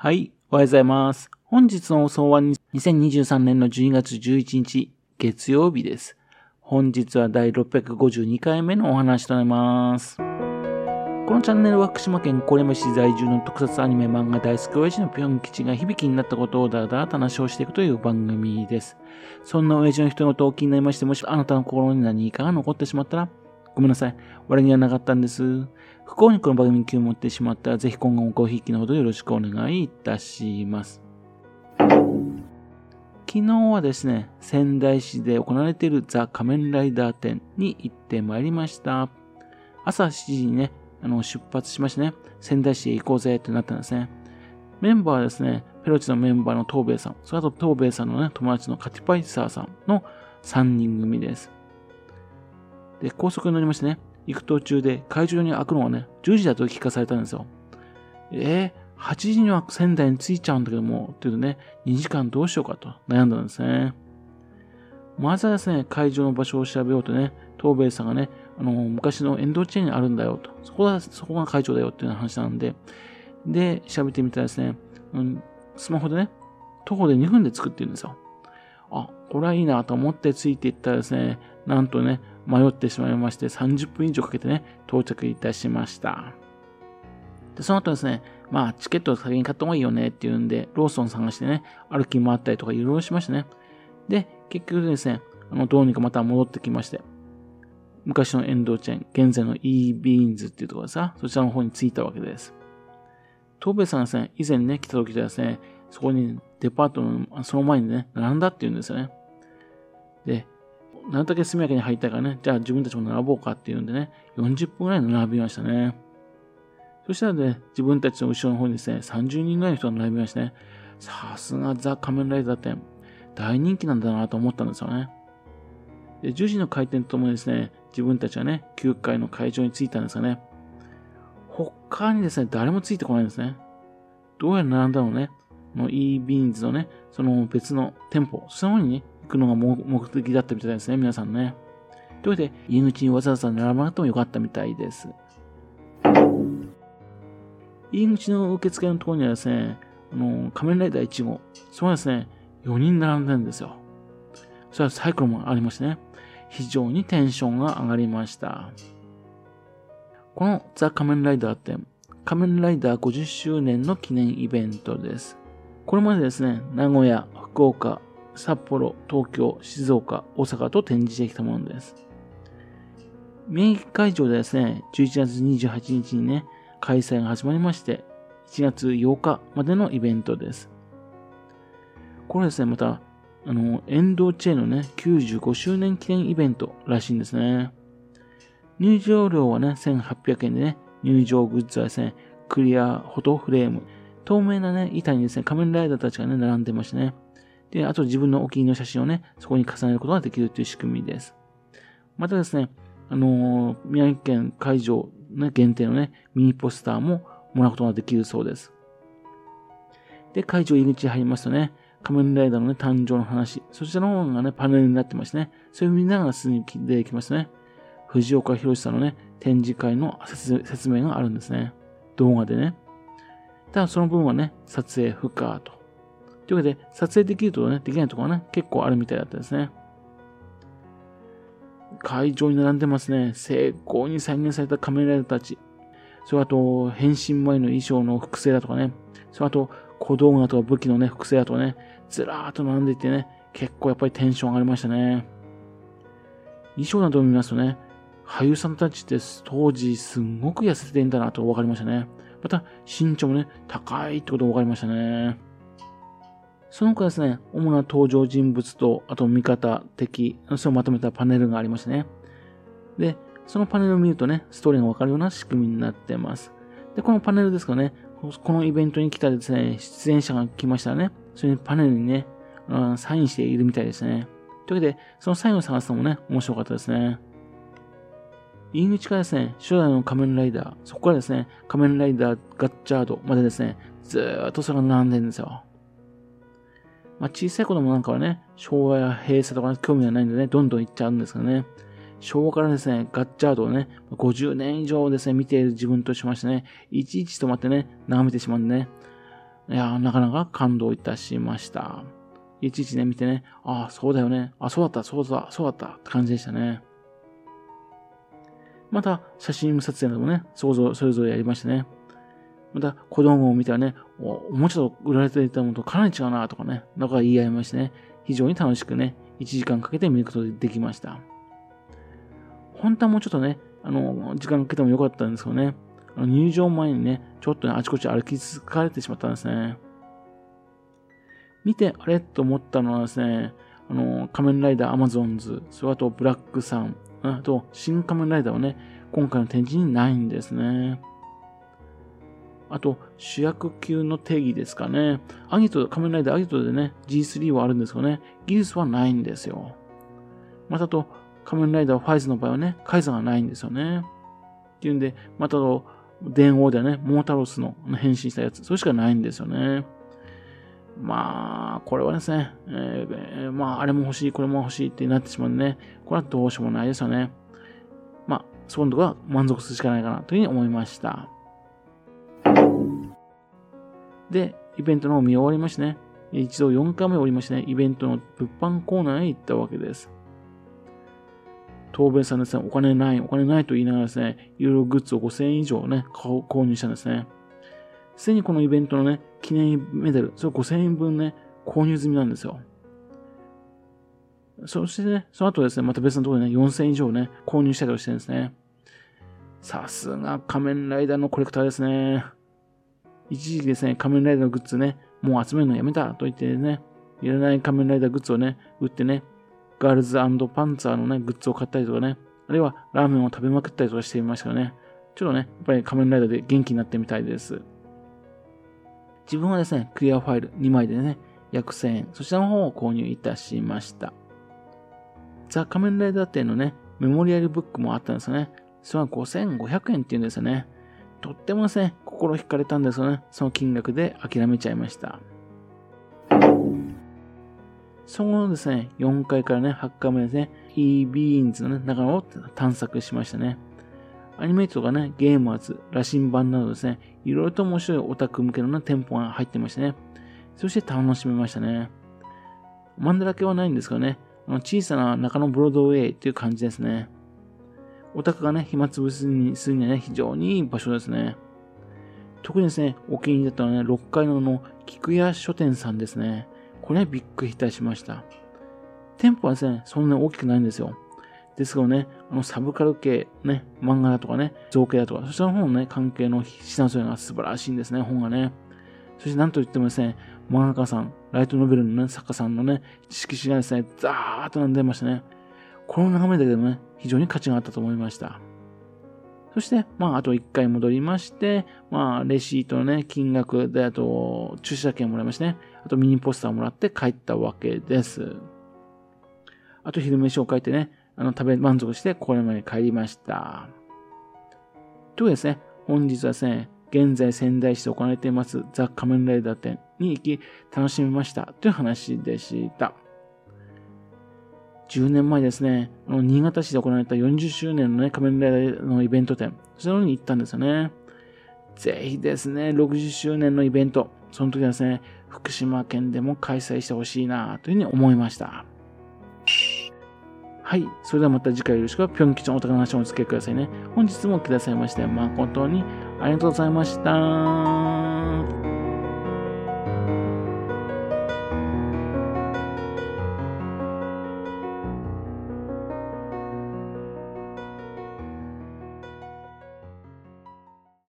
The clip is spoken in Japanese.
はい、おはようございます。本日の放送は2023年の12月11日、月曜日です。本日は第652回目のお話となります。このチャンネルは福島県郡山市在住の特撮アニメ漫画大好き親父のぴょん吉が響きになったことをだらだらと話をしていくという番組です。そんな親父の人の動機になりまして、もしあなたの心に何かが残ってしまったら、ごめんなさい。俺にはなかったんです。不幸にこの番組に気を持ってしまったら、ぜひ今後もごひいきのほどよろしくお願いいたします。昨日はですね、仙台市で行われているザ・仮面ライダー展に行ってまいりました。朝7時にね、あの出発しましてね、仙台市へ行こうぜってなったんですね。メンバーはですね、ペロチのメンバーの東兵衛さん、それと東兵衛さんのね、友達のカティパイサーさんの3人組です。で、高速に乗りましてね、行く途中で会場に開くのはね、10時だと聞かされたんですよ。えー、8時には仙台に着いちゃうんだけども、っていうとね、2時間どうしようかと悩んだんですね。まずはですね、会場の場所を調べようとね、東兵衛さんがね、あの、昔の遠藤チェーンにあるんだよと。そこが、そこが会場だよっていう話なんで、で、調べてみたらですね、うん、スマホでね、徒歩で2分で作ってるんですよ。あ、これはいいなと思ってついていったらですね、なんとね、迷ってしまいまして30分以上かけてね、到着いたしました。で、その後ですね、まあ、チケットを先に買った方がいいよねっていうんで、ローソン探してね、歩き回ったりとかいろいろしましたね。で、結局ですね、あの、どうにかまた戻ってきまして、昔の遠藤チェーン、現在の e ビーンズっていうところでさ、そちらの方に着いたわけです。東部さんがですね、以前ね、来た時はですね、そこにデパートの、その前にね、並んだっていうんですよね。で、なるだけ速やかに入ったからね、じゃあ自分たちも並ぼうかっていうんでね、40分くらい並びましたね。そしたらね、自分たちの後ろの方にですね、30人ぐらいの人が並びましてね、さすがザ・仮面ライダー店、大人気なんだなと思ったんですよね。で、10時の開店とともにですね、自分たちはね、9階の会場に着いたんですがね、他にですね、誰もついてこないんですね。どうやら並んだのね、の e ビーンズのね、その別の店舗、その方にね、くのが目的だったみたいですね、皆さんね。というわけで、入り口にわざわざ並ばなくてもよかったみたいです。入り口の受付のところにはですね、あの、仮面ライダー1号、それはですね、4人並んでるんですよ。それはサイクロンもありましてね、非常にテンションが上がりました。このザ・仮面ライダー展、仮面ライダー50周年の記念イベントです。これまでですね、名古屋、福岡、札幌、東京、静岡、大阪と展示してきたものです。免疫会場でですね、11月28日にね、開催が始まりまして、1月8日までのイベントです。これですね、また、あの、エンドチェーンのね、95周年記念イベントらしいんですね。入場料はね、1800円でね、入場グッズはですね、クリアフォトフレーム、透明なね、板にですね、仮面ライダーたちがね、並んでましてね、で、あと自分のお気に入りの写真をね、そこに重ねることができるという仕組みです。またですね、あのー、宮城県会場、ね、限定のね、ミニポスターももらうことができるそうです。で、会場入り口入りますとね、仮面ライダーのね、誕生の話、そちらの方がね、パネルになってましてね、それを見ながらすぐに出てきますね。藤岡弘さんのね、展示会の説明があるんですね。動画でね。ただその分はね、撮影不可と。というわけで、撮影できるとね、できないところがね、結構あるみたいだったですね。会場に並んでますね。成功に再現された仮面ライダーたち。それあと、変身前の衣装の複製だとかね。それあと、小道具だとか武器のね、複製だとかね。ずらーっと並んでいてね、結構やっぱりテンション上がりましたね。衣装などを見ますとね、俳優さんたちって当時すんごく痩せていんだなと分かりましたね。また、身長もね、高いってことが分かりましたね。その他ですね、主な登場人物と、あと味方、敵、それをまとめたパネルがありましてね。で、そのパネルを見るとね、ストーリーがわかるような仕組みになってます。で、このパネルですかね、このイベントに来たですね、出演者が来ましたらね、それにパネルにね、うんサインしているみたいですね。というわけで、そのサインを探すのもね、面白かったですね。入り口からですね、初代の仮面ライダー、そこからですね、仮面ライダーガッチャードまでですね、ずーっとそれが並んでるんですよ。まあ、小さい子供なんかはね、昭和や平成とか興味がないんでね、どんどん行っちゃうんですけどね。昭和からですね、ガッチャードをね、50年以上ですね、見ている自分としましてね、いちいちとまってね、眺めてしまうんでね、いやなかなか感動いたしました。いちいちね、見てね、ああ、そうだよね。あ、そうだった、そうだった、そうだったって感じでしたね。また、写真撮影などもね、想像、それぞれやりましたね。また、子供を見たらね、おもうちょっと売られていたものとかなり違うなとかね、なんか言い合いましてね、非常に楽しくね、1時間かけて見ることができました。本当はもうちょっとね、あの、時間かけてもよかったんですけどね、あの入場前にね、ちょっとね、あちこち歩き疲れてしまったんですね。見て、あれと思ったのはですね、あの、仮面ライダーアマゾンズ、それあとブラックサン、あと、シン・仮面ライダーはね、今回の展示にないんですね。あと、主役級の定義ですかね。アギト、仮面ライダーアギトでね、G3 はあるんですけどね、ギルスはないんですよ。またと、仮面ライダーファイズの場合はね、カイザーがないんですよね。っていうんで、またと、電王ではね、モータロスの変身したやつ、それしかないんですよね。まあ、これはですね、えー、まあ、あれも欲しい、これも欲しいってなってしまうんでね、これはどうしようもないですよね。まあ、そこのところは満足するしかないかなというふうに思いました。で、イベントの見終わりましてね、一度4回目終わりましてね、イベントの物販コーナーへ行ったわけです。東弁さんですね、お金ない、お金ないと言いながらですね、いろいろグッズを5000円以上ね、購入したんですね。すでにこのイベントのね、記念メダル、それ5000円分ね、購入済みなんですよ。そしてね、その後ですね、また別のところでね、4000円以上ね、購入したりをしてるんですね。さすが仮面ライダーのコレクターですね。一時期ですね、仮面ライダーグッズね、もう集めるのやめたと言ってね、いらない仮面ライダーグッズをね、売ってね、ガールズパンツァーのね、グッズを買ったりとかね、あるいはラーメンを食べまくったりとかしてみましたからね、ちょっとね、やっぱり仮面ライダーで元気になってみたいです。自分はですね、クリアファイル2枚でね、約1000円、そちらの方を購入いたしました。ザ・仮面ライダー店のね、メモリアルブックもあったんですよね。それは5500円っていうんですよね。とってもですね、心惹かれたんですよね。その金額で諦めちゃいました。その後ですね、4階からね、8階までですね、e ビーンズの、ね、中を探索しましたね。アニメイトがね、ゲームアーズ、羅針盤などですね、いろいろと面白いオタク向けの、ね、店舗が入ってましたね。そして楽しめましたね。マンダラケはないんですがね、あの小さな中野ブロードウェイっていう感じですね。オタクがね、暇つぶしにするにはね、非常にいい場所ですね。特にですね、お気に入りだったのはね、6階のの菊屋書店さんですね。これはびっくりいたしました。店舗はですね、そんなに大きくないんですよ。ですけどね、あのサブカル系、ね、漫画だとかね、造形だとか、そちらの方のね、関係の品揃えが素晴らしいんですね、本がね。そしてなんといってもですね、漫画家さん、ライトノベルの、ね、作家さんのね、色紙がですね、ザーッと並んでましたね。この眺めだけでもね、非常に価値があったと思いました。そして、まあ、あと1回戻りまして、まあ、レシートのね、金額で、あと、駐車券もらいましてね、あとミニポスターもらって帰ったわけです。あと昼飯を書いてね、あの、食べ満足して、これまで帰りました。というですね、本日はですね、現在仙台市で行われていますザ・仮面ライダー展に行き楽しみましたという話でした。10年前ですね、新潟市で行われた40周年のね、仮面ライダーのイベント展、それに行ったんですよね。ぜひですね、60周年のイベント、その時はですね、福島県でも開催してほしいなというふうに思いました。はい。それではまた次回よろしく、ぴょん吉のお宝の話をお付けくださいね。本日もくださいまして、誠にありがとうございました。